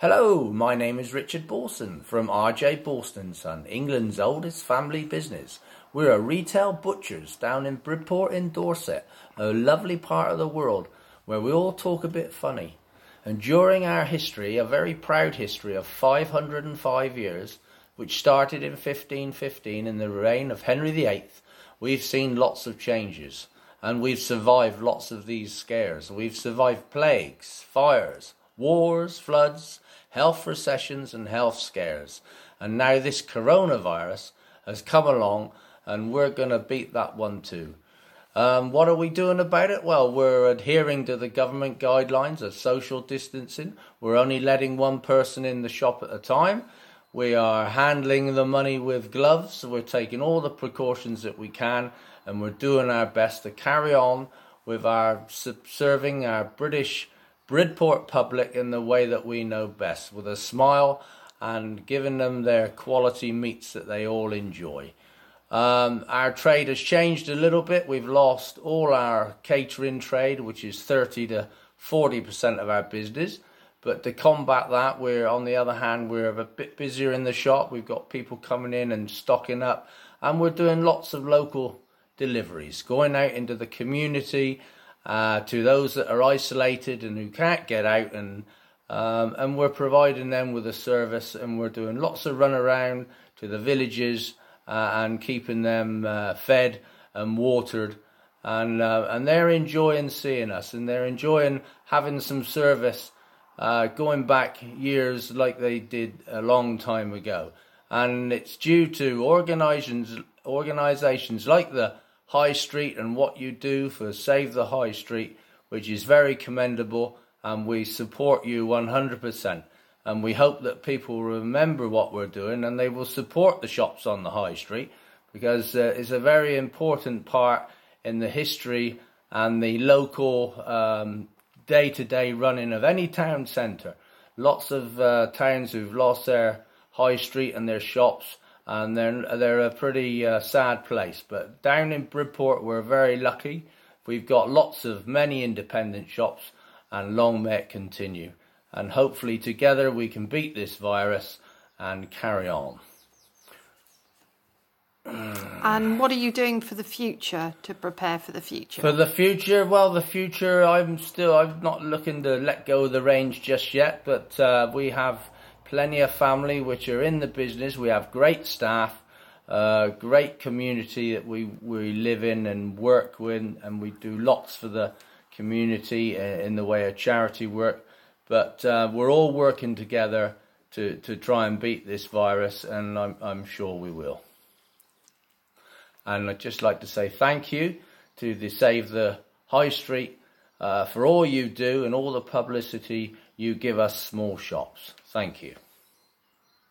Hello, my name is Richard Balson from RJ Balson Son, England's oldest family business. We're a retail butchers down in Bridport in Dorset, a lovely part of the world where we all talk a bit funny. And during our history, a very proud history of 505 years, which started in 1515 in the reign of Henry VIII, we've seen lots of changes. And we've survived lots of these scares. We've survived plagues, fires, wars, floods, health recessions, and health scares. And now this coronavirus has come along, and we're going to beat that one too. Um, what are we doing about it? Well, we're adhering to the government guidelines of social distancing. We're only letting one person in the shop at a time. We are handling the money with gloves. We're taking all the precautions that we can, and we're doing our best to carry on with our serving our British Bridport public in the way that we know best, with a smile and giving them their quality meats that they all enjoy. Um, our trade has changed a little bit. We've lost all our catering trade, which is 30 to 40% of our business. But to combat that, we're on the other hand, we're a bit busier in the shop. We've got people coming in and stocking up, and we're doing lots of local deliveries, going out into the community uh, to those that are isolated and who can't get out and um, and we're providing them with a service and we're doing lots of run around to the villages uh, and keeping them uh, fed and watered. And uh, and they're enjoying seeing us and they're enjoying having some service uh, going back years like they did a long time ago. And it's due to organizations organizations like the High Street and what you do for Save the High Street, which is very commendable, and we support you 100%. And we hope that people remember what we're doing and they will support the shops on the High Street because uh, it's a very important part in the history and the local day to day running of any town centre. Lots of uh, towns who've lost their high street and their shops and they're they're a pretty uh, sad place. But down in Bridport, we're very lucky. We've got lots of many independent shops, and long may it continue. And hopefully, together we can beat this virus and carry on. And what are you doing for the future to prepare for the future? For the future, well, the future, I'm still, I'm not looking to let go of the range just yet, but uh, we have plenty of family which are in the business. We have great staff, uh, great community that we, we live in and work with, and we do lots for the community in the way of charity work. But uh, we're all working together to, to try and beat this virus, and I'm, I'm sure we will. And I'd just like to say thank you to the Save the High Street uh, for all you do and all the publicity you give us small shops. Thank you.